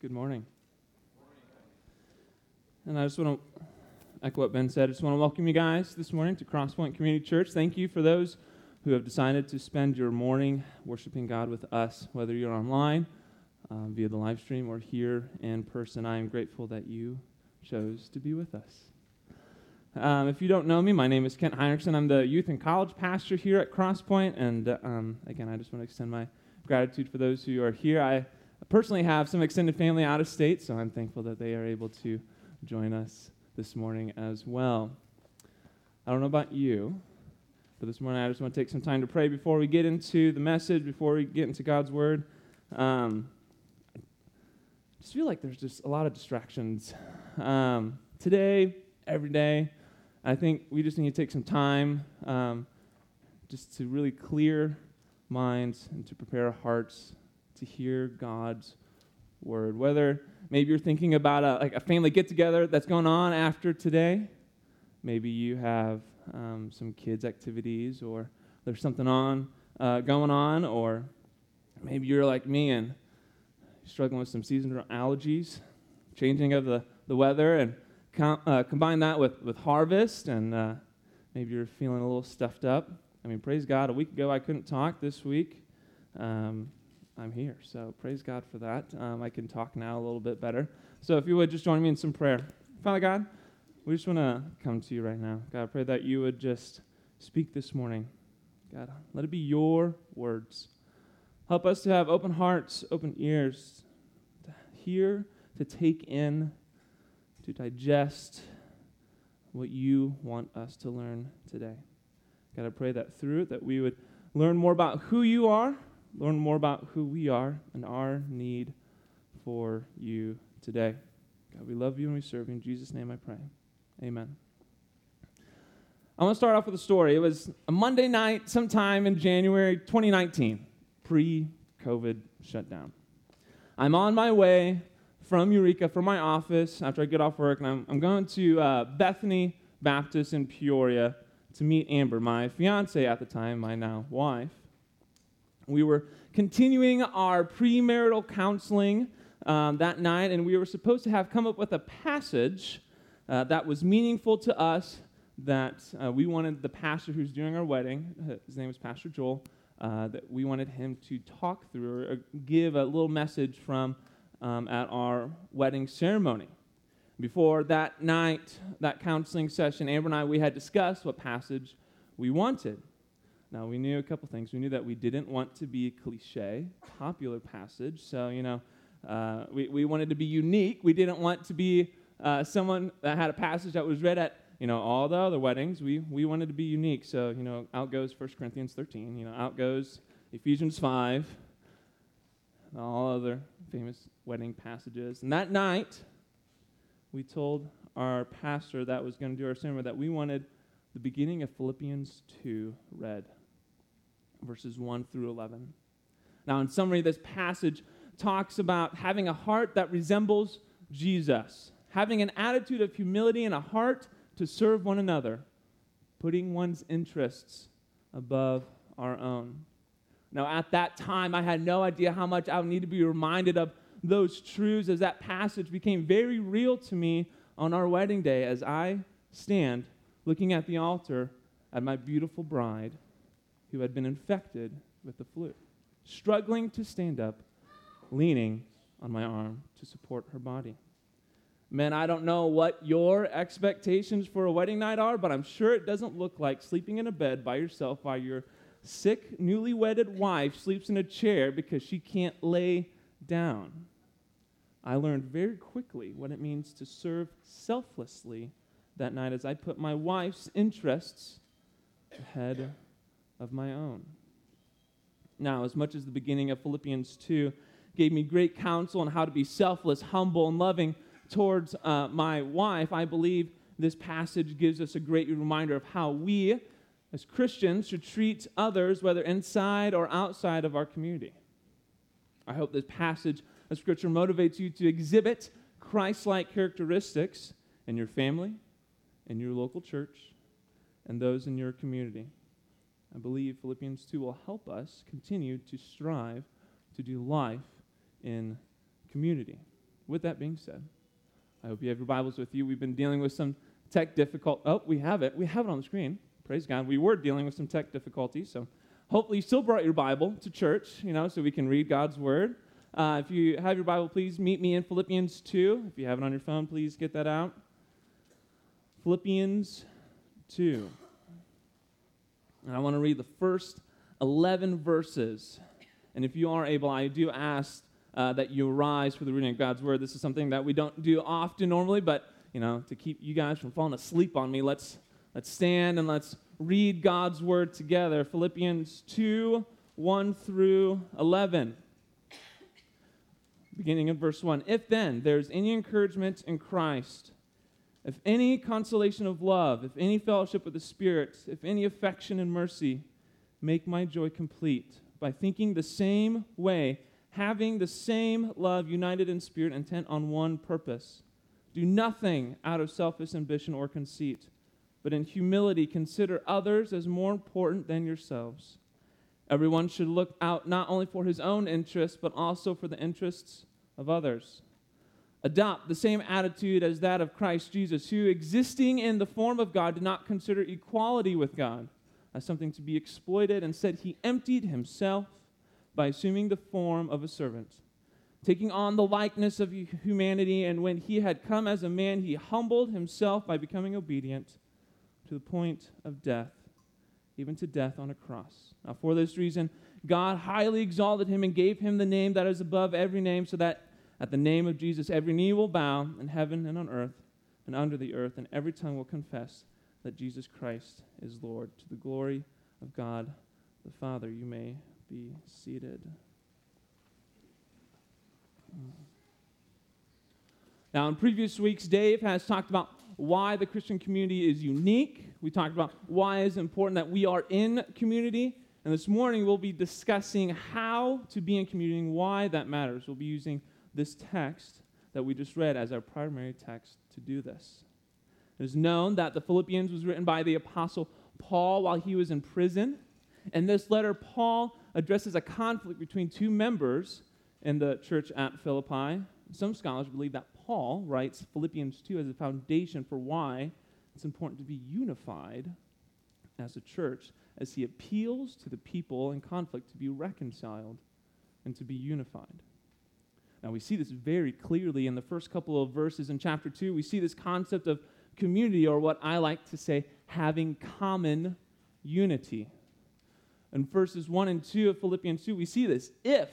Good morning. And I just want to echo what Ben said. I just want to welcome you guys this morning to Crosspoint Community Church. Thank you for those who have decided to spend your morning worshiping God with us, whether you're online um, via the live stream or here in person. I am grateful that you chose to be with us. Um, if you don't know me, my name is Kent Heinrichsen. I'm the youth and college pastor here at Crosspoint. And um, again, I just want to extend my gratitude for those who are here. I personally have some extended family out of state, so I'm thankful that they are able to join us this morning as well. I don't know about you, but this morning I just want to take some time to pray before we get into the message, before we get into God's Word. Um, I just feel like there's just a lot of distractions. Um, today, every day, I think we just need to take some time um, just to really clear minds and to prepare our hearts to hear God's word. Whether maybe you're thinking about a, like a family get together that's going on after today, maybe you have um, some kids' activities, or there's something on uh, going on, or maybe you're like me and struggling with some seasonal allergies, changing of the, the weather, and com- uh, combine that with, with harvest, and uh, maybe you're feeling a little stuffed up. I mean, praise God. A week ago, I couldn't talk. This week, um, I'm here. So praise God for that. Um, I can talk now a little bit better. So if you would just join me in some prayer. Father God, we just want to come to you right now. God, I pray that you would just speak this morning. God, let it be your words. Help us to have open hearts, open ears, to hear, to take in, to digest what you want us to learn today. God, I pray that through it that we would learn more about who you are, learn more about who we are and our need for you today. God, we love you and we serve you. In Jesus' name I pray. Amen. I want to start off with a story. It was a Monday night, sometime in January 2019, pre COVID shutdown. I'm on my way from Eureka, from my office, after I get off work, and I'm, I'm going to uh, Bethany Baptist in Peoria to meet Amber, my fiance at the time, my now wife. We were continuing our premarital counseling um, that night, and we were supposed to have come up with a passage uh, that was meaningful to us. That uh, we wanted the pastor who's doing our wedding, uh, his name is Pastor Joel, uh, that we wanted him to talk through or give a little message from um, at our wedding ceremony. Before that night, that counseling session, Amber and I, we had discussed what passage we wanted. Now, we knew a couple things. We knew that we didn't want to be a cliche, popular passage. So, you know, uh, we, we wanted to be unique. We didn't want to be uh, someone that had a passage that was read at, you know, all the other weddings. We, we wanted to be unique. So, you know, out goes 1 Corinthians 13. You know, out goes Ephesians 5, all other famous wedding passages. And that night, we told our pastor that was going to do our sermon that we wanted the beginning of Philippians 2 read, verses 1 through 11. Now, in summary, this passage talks about having a heart that resembles Jesus, having an attitude of humility and a heart to serve one another, putting one's interests above our own. Now, at that time, I had no idea how much I would need to be reminded of those truths as that passage became very real to me on our wedding day as I stand looking at the altar at my beautiful bride who had been infected with the flu, struggling to stand up, leaning on my arm to support her body. Men, I don't know what your expectations for a wedding night are, but I'm sure it doesn't look like sleeping in a bed by yourself while your sick, newly wedded wife sleeps in a chair because she can't lay down. I learned very quickly what it means to serve selflessly that night as I put my wife's interests ahead of my own. Now, as much as the beginning of Philippians 2 gave me great counsel on how to be selfless, humble, and loving towards uh, my wife, I believe this passage gives us a great reminder of how we, as Christians, should treat others, whether inside or outside of our community. I hope this passage of Scripture motivates you to exhibit Christ like characteristics in your family, in your local church, and those in your community. I believe Philippians 2 will help us continue to strive to do life in community. with that being said, I hope you have your Bibles with you. We've been dealing with some tech difficult. Oh, we have it. We have it on the screen. Praise God. We were dealing with some tech difficulties, so hopefully you still brought your Bible to church, you know, so we can read God's word. Uh, if you have your Bible, please meet me in Philippians 2. If you have it on your phone, please get that out. Philippians 2. And I want to read the first 11 verses. And if you are able, I do ask uh, that you rise for the reading of God's word. This is something that we don't do often normally, but you know, to keep you guys from falling asleep on me, let's let's stand and let's read God's word together. Philippians 2, 1 through 11 beginning in verse 1. If then there's any encouragement in Christ, if any consolation of love, if any fellowship with the Spirit, if any affection and mercy, make my joy complete by thinking the same way, having the same love, united in spirit, intent on one purpose. Do nothing out of selfish ambition or conceit, but in humility consider others as more important than yourselves. Everyone should look out not only for his own interests, but also for the interests of others. Adopt the same attitude as that of Christ Jesus, who, existing in the form of God, did not consider equality with God as something to be exploited. Instead, he emptied himself by assuming the form of a servant, taking on the likeness of humanity. And when he had come as a man, he humbled himself by becoming obedient to the point of death even to death on a cross. Now, for this reason, God highly exalted him and gave him the name that is above every name, so that at the name of Jesus every knee will bow in heaven and on earth and under the earth, and every tongue will confess that Jesus Christ is Lord, to the glory of God the Father. You may be seated. Now, in previous weeks, Dave has talked about why the Christian community is unique. We talked about why it's important that we are in community. And this morning we'll be discussing how to be in community and why that matters. We'll be using this text that we just read as our primary text to do this. It is known that the Philippians was written by the apostle Paul while he was in prison. And this letter, Paul addresses a conflict between two members in the church at Philippi. Some scholars believe that Paul writes Philippians 2 as a foundation for why it's important to be unified as a church as he appeals to the people in conflict to be reconciled and to be unified. Now, we see this very clearly in the first couple of verses in chapter 2. We see this concept of community, or what I like to say, having common unity. In verses 1 and 2 of Philippians 2, we see this. If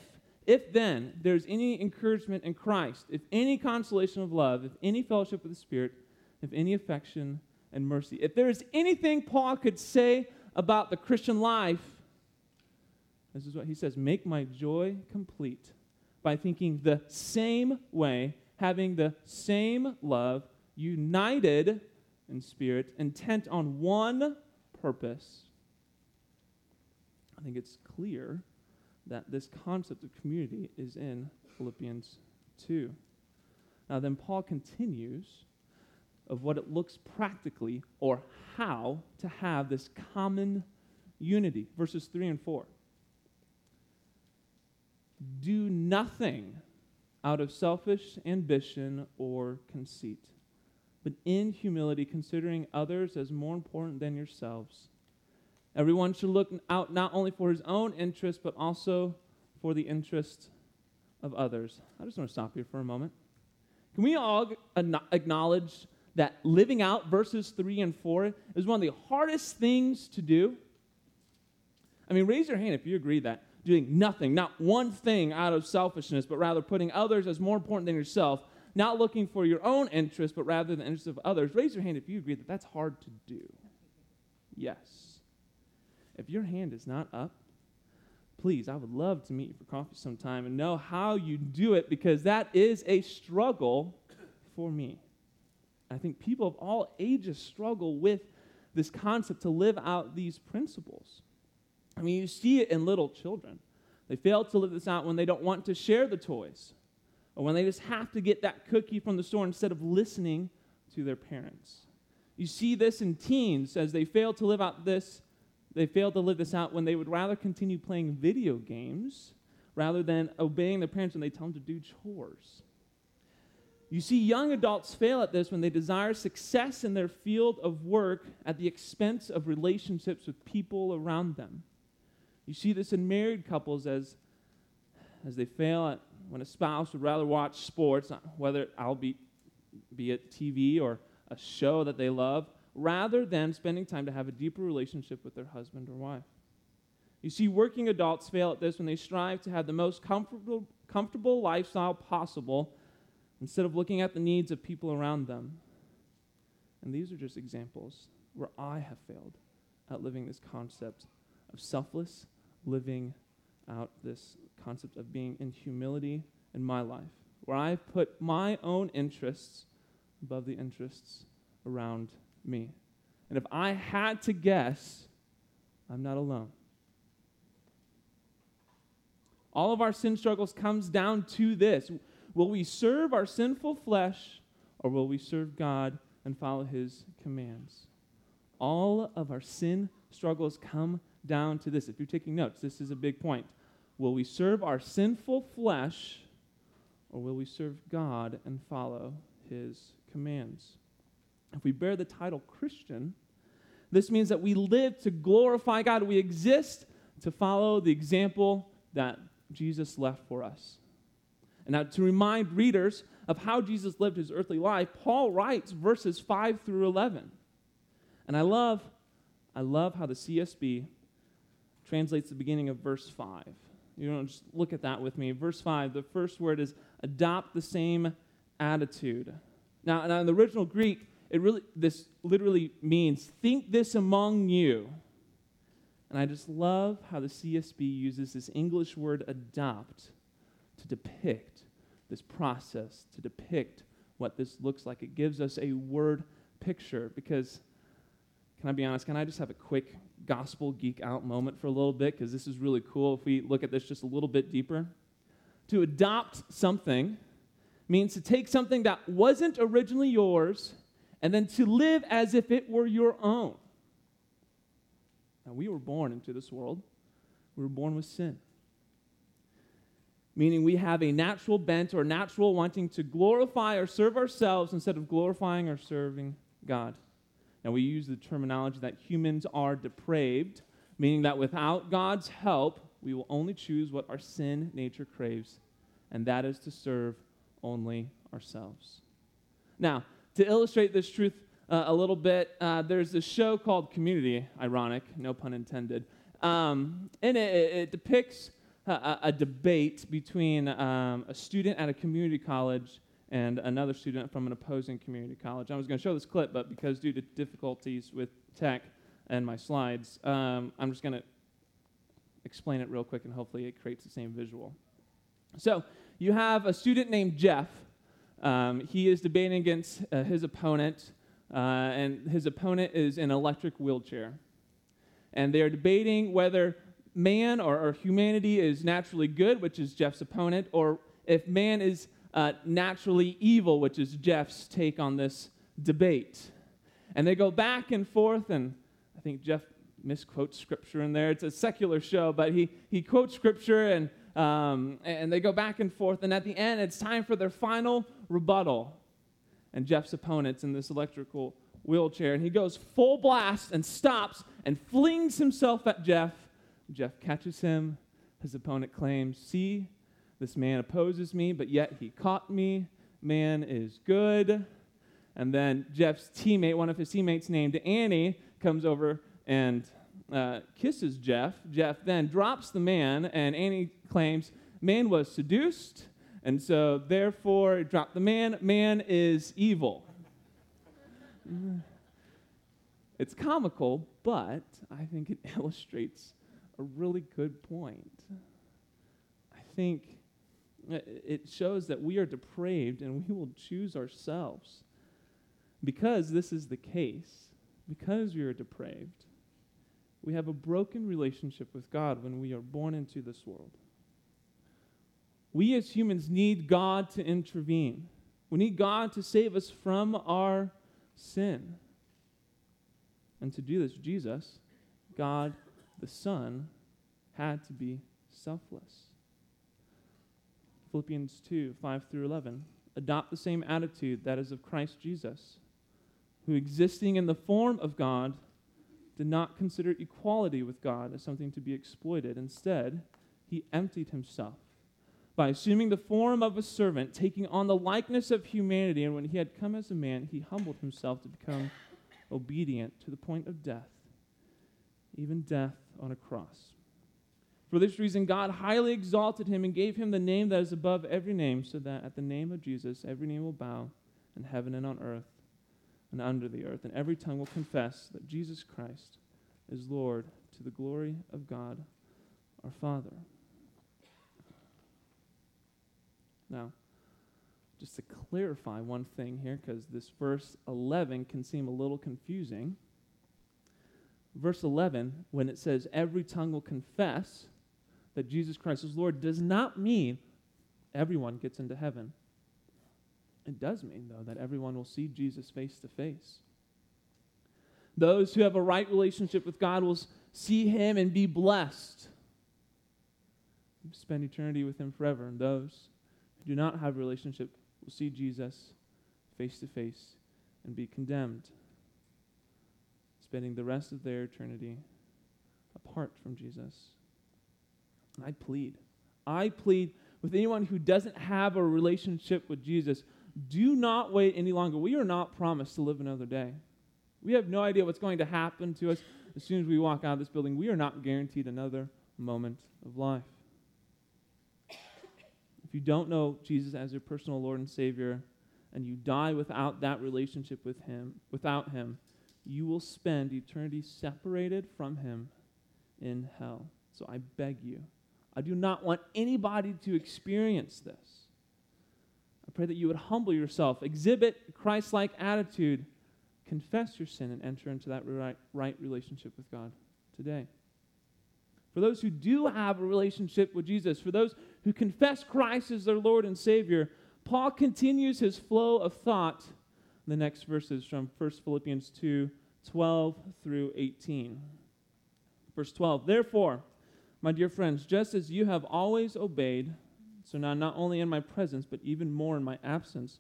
if then there's any encouragement in Christ, if any consolation of love, if any fellowship with the Spirit, if any affection and mercy, if there is anything Paul could say about the Christian life, this is what he says make my joy complete by thinking the same way, having the same love, united in spirit, intent on one purpose. I think it's clear that this concept of community is in Philippians 2. Now, then Paul continues of what it looks practically or how to have this common unity. Verses 3 and 4. Do nothing out of selfish ambition or conceit, but in humility, considering others as more important than yourselves. Everyone should look out not only for his own interest, but also for the interest of others. I just want to stop here for a moment. Can we all acknowledge that living out verses 3 and 4 is one of the hardest things to do? I mean, raise your hand if you agree that doing nothing, not one thing out of selfishness, but rather putting others as more important than yourself, not looking for your own interest, but rather the interest of others. Raise your hand if you agree that that's hard to do. Yes. If your hand is not up, please, I would love to meet you for coffee sometime and know how you do it because that is a struggle for me. I think people of all ages struggle with this concept to live out these principles. I mean, you see it in little children. They fail to live this out when they don't want to share the toys or when they just have to get that cookie from the store instead of listening to their parents. You see this in teens as they fail to live out this they fail to live this out when they would rather continue playing video games rather than obeying their parents when they tell them to do chores. You see young adults fail at this when they desire success in their field of work at the expense of relationships with people around them. You see this in married couples as, as they fail at when a spouse would rather watch sports, whether I'll be, be it TV or a show that they love, rather than spending time to have a deeper relationship with their husband or wife. You see, working adults fail at this when they strive to have the most comfortable, comfortable lifestyle possible instead of looking at the needs of people around them. And these are just examples where I have failed at living this concept of selfless living out this concept of being in humility in my life, where I've put my own interests above the interests around me. And if I had to guess, I'm not alone. All of our sin struggles comes down to this. Will we serve our sinful flesh or will we serve God and follow his commands? All of our sin struggles come down to this. If you're taking notes, this is a big point. Will we serve our sinful flesh or will we serve God and follow his commands? If we bear the title Christian, this means that we live to glorify God. We exist to follow the example that Jesus left for us. And now, to remind readers of how Jesus lived his earthly life, Paul writes verses 5 through 11. And I love, I love how the CSB translates the beginning of verse 5. You know, just look at that with me. Verse 5, the first word is adopt the same attitude. Now, now in the original Greek, it really this literally means think this among you. And I just love how the CSB uses this English word adopt to depict this process, to depict what this looks like. It gives us a word picture because, can I be honest, can I just have a quick gospel geek out moment for a little bit? Because this is really cool if we look at this just a little bit deeper. To adopt something means to take something that wasn't originally yours and then to live as if it were your own. Now, we were born into this world, we were born with sin meaning we have a natural bent or natural wanting to glorify or serve ourselves instead of glorifying or serving God. Now, we use the terminology that humans are depraved, meaning that without God's help, we will only choose what our sin nature craves, and that is to serve only ourselves. Now, to illustrate this truth uh, a little bit, uh, there's a show called Community, ironic, no pun intended. Um, and it, it depicts a, a debate between um, a student at a community college and another student from an opposing community college. I was going to show this clip, but because due to difficulties with tech and my slides, um, I'm just going to explain it real quick and hopefully it creates the same visual. So you have a student named Jeff. Um, he is debating against uh, his opponent, uh, and his opponent is in an electric wheelchair. And they're debating whether man or, or humanity is naturally good, which is Jeff's opponent, or if man is uh, naturally evil, which is Jeff's take on this debate. And they go back and forth, and I think Jeff misquotes scripture in there. It's a secular show, but he, he quotes scripture, and, um, and they go back and forth. And at the end, it's time for their final rebuttal. And Jeff's opponent's in this electrical wheelchair, and he goes full blast and stops and flings himself at Jeff Jeff catches him. His opponent claims, See, this man opposes me, but yet he caught me. Man is good. And then Jeff's teammate, one of his teammates named Annie, comes over and uh, kisses Jeff. Jeff then drops the man, and Annie claims man was seduced, and so therefore drop the man. Man is evil. it's comical, but I think it illustrates a really good point. I think Uh, it shows that we are depraved and we will choose ourselves. Because this is the case, because we are depraved, we have a broken relationship with God when we are born into this world. We as humans need God to intervene. We need God to save us from our sin. And to do this, Jesus, God the Son had to be selfless. Philippians 2 5 through 11. adopt the same attitude that is of Christ Jesus, who existing in the form of God did not consider equality with God as something to be exploited. Instead, he emptied himself by assuming the form of a servant, taking on the likeness of humanity, and when he had come as a man, he humbled himself to become obedient to the point of death, even death on a cross. For this reason, God highly exalted him and gave him the name that is above every name, so that at the name of Jesus, every knee will bow in heaven and on earth and under the earth, and every tongue will confess that Jesus Christ is Lord to the glory of God our Father. Now, just to clarify one thing here, because this verse 11 can seem a little confusing. Verse 11, when it says, every tongue will confess that Jesus Christ is Lord, does not mean everyone gets into heaven. It does mean, though, that everyone will see Jesus face to face. Those who have a right relationship with God will see him and be blessed, spend eternity with him forever. And those who do not have a relationship will see Jesus face to face and be condemned, spending the rest of their eternity apart from Jesus. I plead, I plead with anyone who doesn't have a relationship with Jesus do not wait any longer. We are not promised to live another day. We have no idea what's going to happen to us as soon as we walk out of this building. We are not guaranteed another moment of life. If you don't know Jesus as your personal Lord and Savior, and you die without that relationship with Him, without Him, you will spend eternity separated from Him in hell. So I beg you, I do not want anybody to experience this. I pray that you would humble yourself, exhibit Christ like attitude, confess your sin, and enter into that right, right relationship with God today. For those who do have a relationship with Jesus, for those who confess Christ as their Lord and Savior, Paul continues his flow of thought in the next verses from 1 Philippians 2 12 through 18. Verse 12 Therefore, my dear friends, just as you have always obeyed, so now, not only in my presence, but even more in my absence,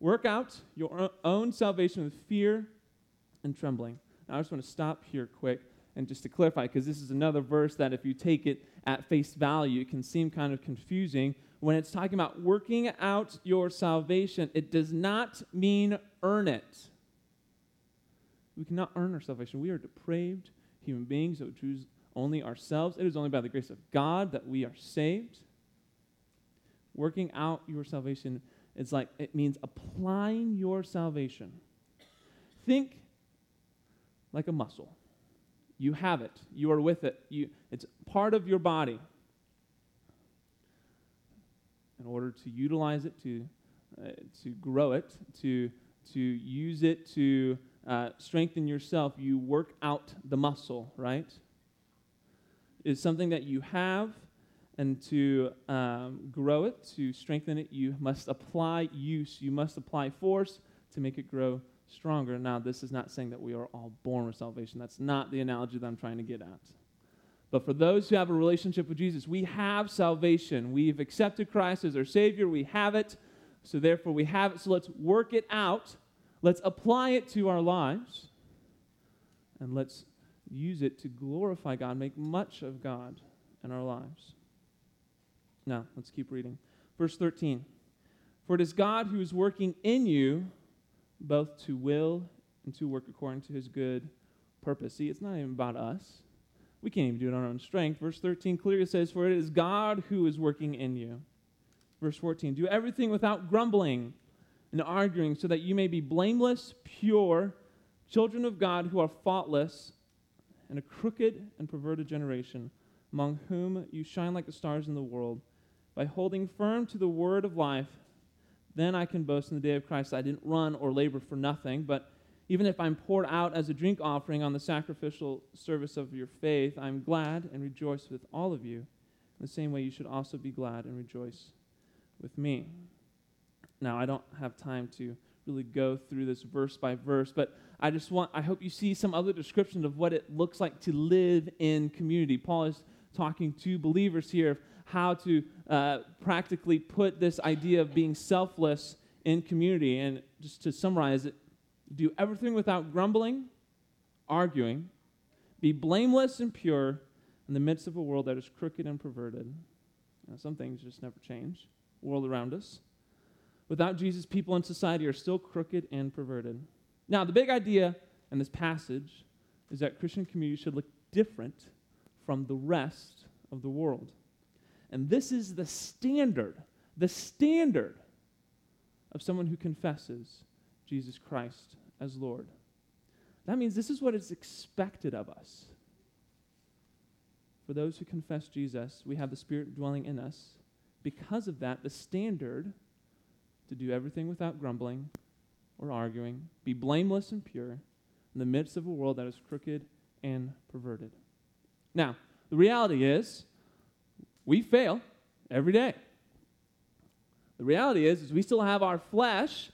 work out your own salvation with fear and trembling. Now, I just want to stop here quick and just to clarify, because this is another verse that if you take it at face value, it can seem kind of confusing. When it's talking about working out your salvation, it does not mean earn it. We cannot earn our salvation. We are depraved human beings choose only ourselves. It is only by the grace of God that we are saved. Working out your salvation is like it means applying your salvation. Think like a muscle. You have it. You are with it. You, it's part of your body. In order to utilize it, to, uh, to grow it, to, to use it to uh, strengthen yourself, you work out the muscle, right? It's something that you have and to um, grow it, to strengthen it, you must apply use, you must apply force to make it grow stronger. Now, this is not saying that we are all born with salvation. That's not the analogy that I'm trying to get at. But for those who have a relationship with Jesus, we have salvation. We've accepted Christ as our Savior. We have it. So, therefore, we have it. So, let's work it out. Let's apply it to our lives. And let's use it to glorify God, make much of God in our lives. Now, let's keep reading. Verse 13 For it is God who is working in you both to will and to work according to his good purpose. See, it's not even about us. We can't even do it on our own strength. Verse 13 clearly says, For it is God who is working in you. Verse 14 Do everything without grumbling and arguing, so that you may be blameless, pure, children of God who are faultless in a crooked and perverted generation, among whom you shine like the stars in the world by holding firm to the word of life, then I can boast in the day of Christ. I didn't run or labor for nothing, but even if I'm poured out as a drink offering on the sacrificial service of your faith, I'm glad and rejoice with all of you. In the same way, you should also be glad and rejoice with me. Now, I don't have time to really go through this verse by verse, but I just want, I hope you see some other description of what it looks like to live in community. Paul is talking to believers here of how to uh, practically put this idea of being selfless in community. And just to summarize it, do everything without grumbling, arguing, be blameless and pure in the midst of a world that is crooked and perverted. Now, some things just never change, world around us. Without Jesus, people in society are still crooked and perverted. Now, the big idea in this passage is that Christian community should look different from the rest of the world. And this is the standard, the standard of someone who confesses Jesus Christ as Lord. That means this is what is expected of us. For those who confess Jesus, we have the Spirit dwelling in us. Because of that, the standard to do everything without grumbling or arguing, be blameless and pure in the midst of a world that is crooked and perverted. Now, the reality is, we fail every day. The reality is, is we still have our flesh,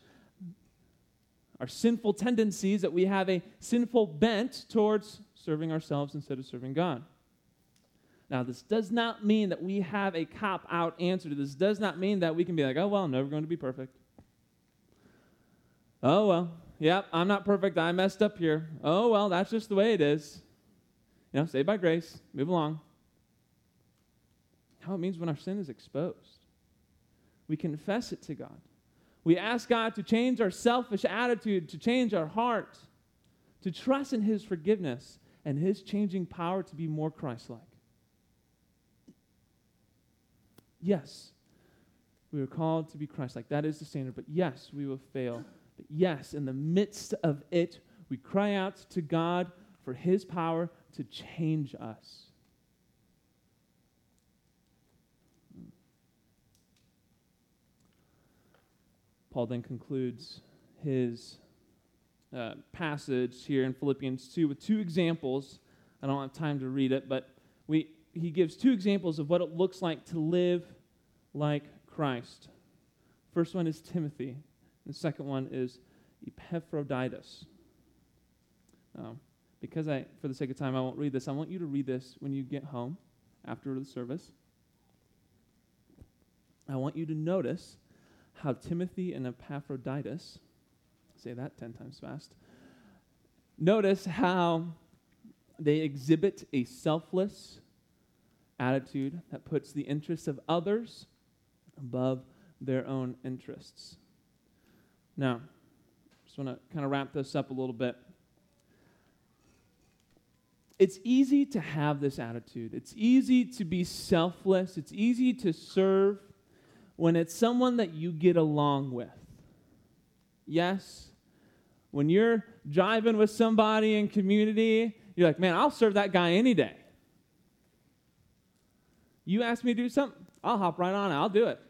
our sinful tendencies, that we have a sinful bent towards serving ourselves instead of serving God. Now, this does not mean that we have a cop out answer to this. This does not mean that we can be like, oh, well, I'm never going to be perfect. Oh, well, yep, I'm not perfect. I messed up here. Oh, well, that's just the way it is. You know, saved by grace, move along. How it means when our sin is exposed. We confess it to God. We ask God to change our selfish attitude, to change our heart, to trust in His forgiveness and His changing power to be more Christ like. Yes, we are called to be Christ like. That is the standard. But yes, we will fail. But yes, in the midst of it, we cry out to God for His power to change us. Paul then concludes his uh, passage here in Philippians 2 with two examples. I don't have time to read it, but we, he gives two examples of what it looks like to live like Christ. First one is Timothy, the second one is Epaphroditus. Um, because I, for the sake of time, I won't read this. I want you to read this when you get home after the service. I want you to notice how Timothy and Epaphroditus, say that 10 times fast, notice how they exhibit a selfless attitude that puts the interests of others above their own interests. Now, just want to kind of wrap this up a little bit. It's easy to have this attitude. It's easy to be selfless. It's easy to serve when it's someone that you get along with. Yes, when you're driving with somebody in community, you're like, man, I'll serve that guy any day. You ask me to do something, I'll hop right on. I'll do it.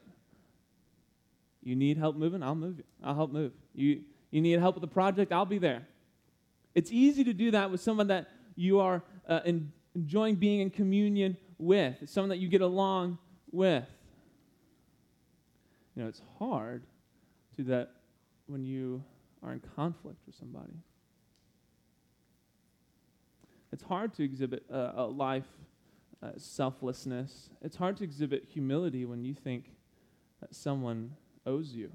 You need help moving? I'll move you. I'll help move. You, you need help with the project? I'll be there. It's easy to do that with someone that you are uh, in, enjoying being in communion with. Someone that you get along with. You know, it's hard to do that when you are in conflict with somebody. It's hard to exhibit uh, a life uh, selflessness. It's hard to exhibit humility when you think that someone owes you.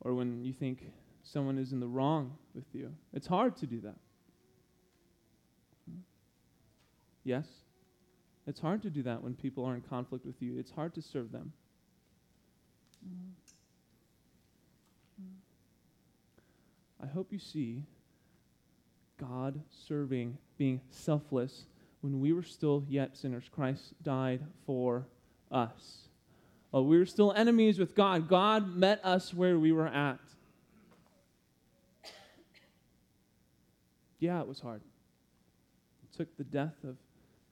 Or when you think someone is in the wrong with you. It's hard to do that. Yes? It's hard to do that when people are in conflict with you. It's hard to serve them. I hope you see God serving, being selfless. When we were still yet sinners, Christ died for us. We were still enemies with God, God met us where we were at. Yeah, it was hard. It took the death of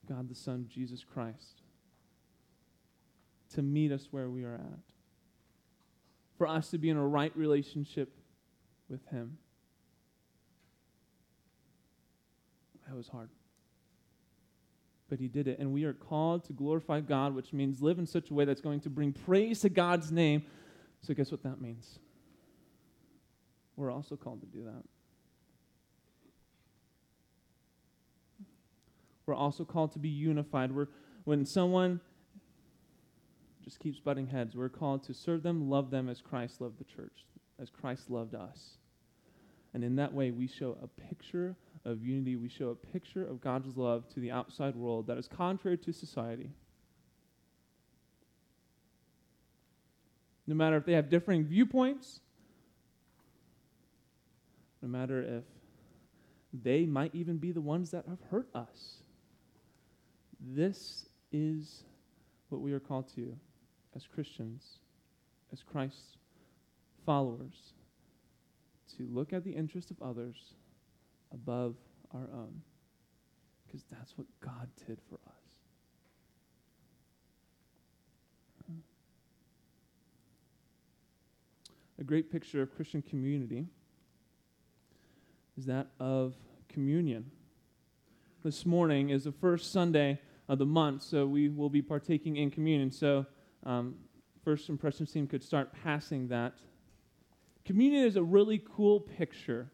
God the Son, Jesus Christ, to meet us where we are at. For us to be in a right relationship with Him. That was hard. But He did it. And we are called to glorify God, which means live in such a way that's going to bring praise to God's name. So, guess what that means? We're also called to do that. We're also called to be unified. We're, when someone just keeps butting heads. We're called to serve them, love them as Christ loved the church, as Christ loved us. And in that way, we show a picture of unity. We show a picture of God's love to the outside world that is contrary to society. No matter if they have differing viewpoints, no matter if they might even be the ones that have hurt us. This is what we are called to as Christians, as Christ's followers, to look at the interest of others above our own. Because that's what God did for us. A great picture of Christian community is that of communion. This morning is the first Sunday of the month, so we will be partaking in communion. So, um, first impressions team could start passing that. Communion is a really cool picture.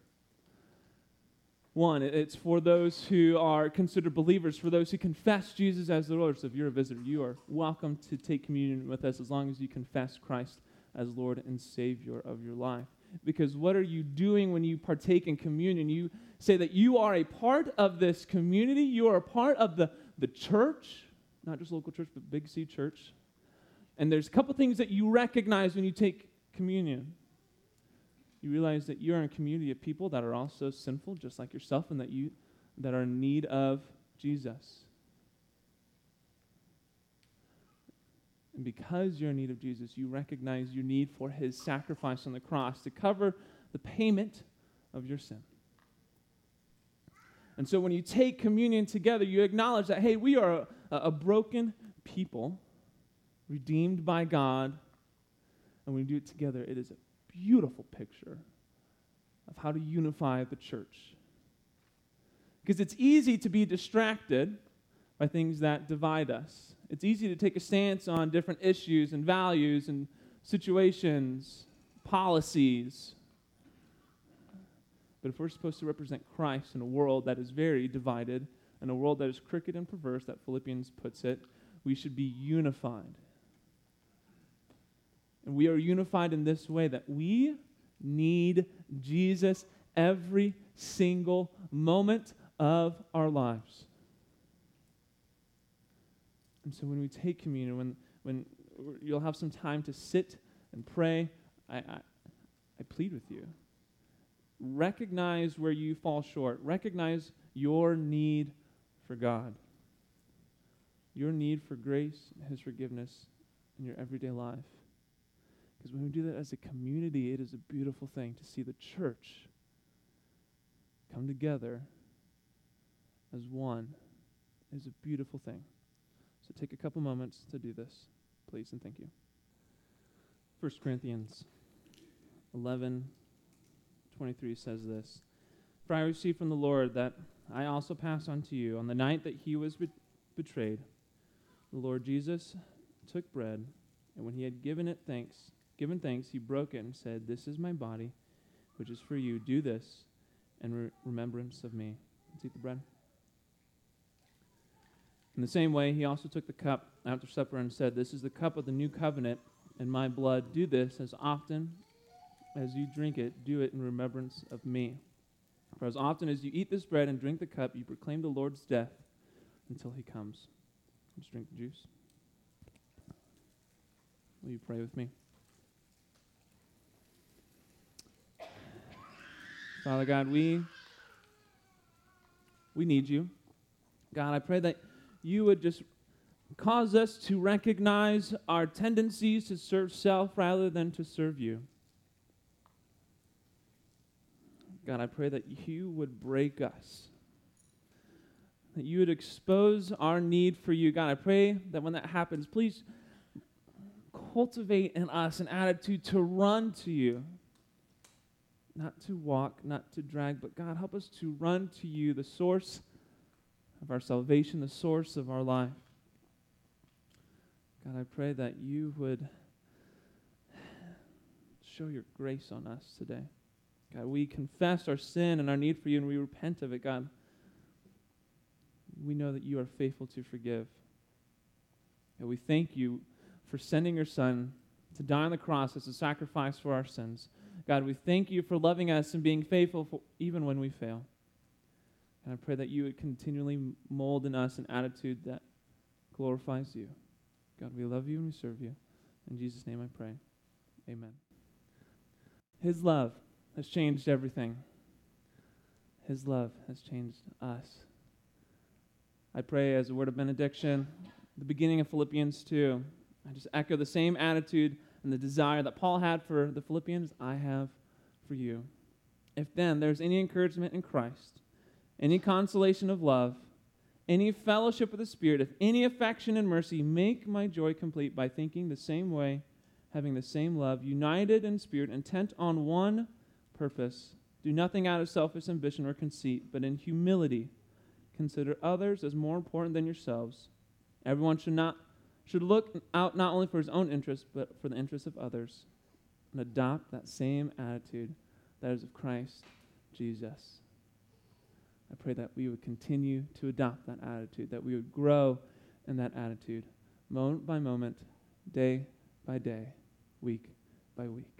One, it's for those who are considered believers, for those who confess Jesus as the Lord. So, if you're a visitor, you are welcome to take communion with us as long as you confess Christ as Lord and Savior of your life. Because what are you doing when you partake in communion? You say that you are a part of this community, you are a part of the, the church, not just local church, but Big C church. And there's a couple things that you recognize when you take communion. You realize that you're in a community of people that are also sinful, just like yourself, and that you that are in need of Jesus. And because you're in need of Jesus, you recognize your need for his sacrifice on the cross to cover the payment of your sin. And so when you take communion together, you acknowledge that, hey, we are a, a broken people, redeemed by God. And when we do it together, it is a beautiful picture of how to unify the church. Because it's easy to be distracted by things that divide us. It's easy to take a stance on different issues and values and situations, policies. But if we're supposed to represent Christ in a world that is very divided, in a world that is crooked and perverse, that Philippians puts it, we should be unified. And we are unified in this way that we need Jesus every single moment of our lives. And so when we take communion, when, when you'll have some time to sit and pray, I, I, I plead with you. Recognize where you fall short. Recognize your need for God, your need for grace, and His forgiveness in your everyday life. Because when we do that as a community, it is a beautiful thing to see the church come together as one. It is a beautiful thing. So take a couple moments to do this, please, and thank you. 1 Corinthians 11 23 says this For I received from the Lord that I also pass on to you on the night that he was be- betrayed. The Lord Jesus took bread, and when he had given it thanks, given thanks, he broke it and said, This is my body, which is for you. Do this in re- remembrance of me. Let's eat the bread. In the same way, he also took the cup after supper and said, This is the cup of the new covenant in my blood. Do this as often as you drink it, do it in remembrance of me. For as often as you eat this bread and drink the cup, you proclaim the Lord's death until he comes. Let's drink the juice. Will you pray with me? Father God, we we need you. God, I pray that you would just cause us to recognize our tendencies to serve self rather than to serve you. God, I pray that you would break us, that you would expose our need for you. God, I pray that when that happens, please cultivate in us an attitude to run to you. Not to walk, not to drag, but God, help us to run to you, the source of our salvation, the source of our life. God, I pray that you would show your grace on us today. God, we confess our sin and our need for you and we repent of it, God. We know that you are faithful to forgive. And we thank you for sending your Son to die on the cross as a sacrifice for our sins. God, we thank you for loving us and being faithful for, even when we fail. And I pray that you would continually mold in us an attitude that glorifies you. God, we love you and we serve you. In Jesus' name I pray. Amen. His love has changed everything. His love has changed us. I pray as a word of benediction, the beginning of Philippians 2. I just echo the same attitude and the desire that Paul had for the Philippians, I have for you. If then there's any encouragement in Christ, any consolation of love, any fellowship with the Spirit, if any affection and mercy, make my joy complete by thinking the same way, having the same love, united in spirit, intent on one purpose. Do nothing out of selfish ambition or conceit, but in humility consider others as more important than yourselves. Everyone should not should look out not only for his own interests, but for the interests of others, and adopt that same attitude that is of Christ Jesus. I pray that we would continue to adopt that attitude, that we would grow in that attitude, moment by moment, day by day, week by week.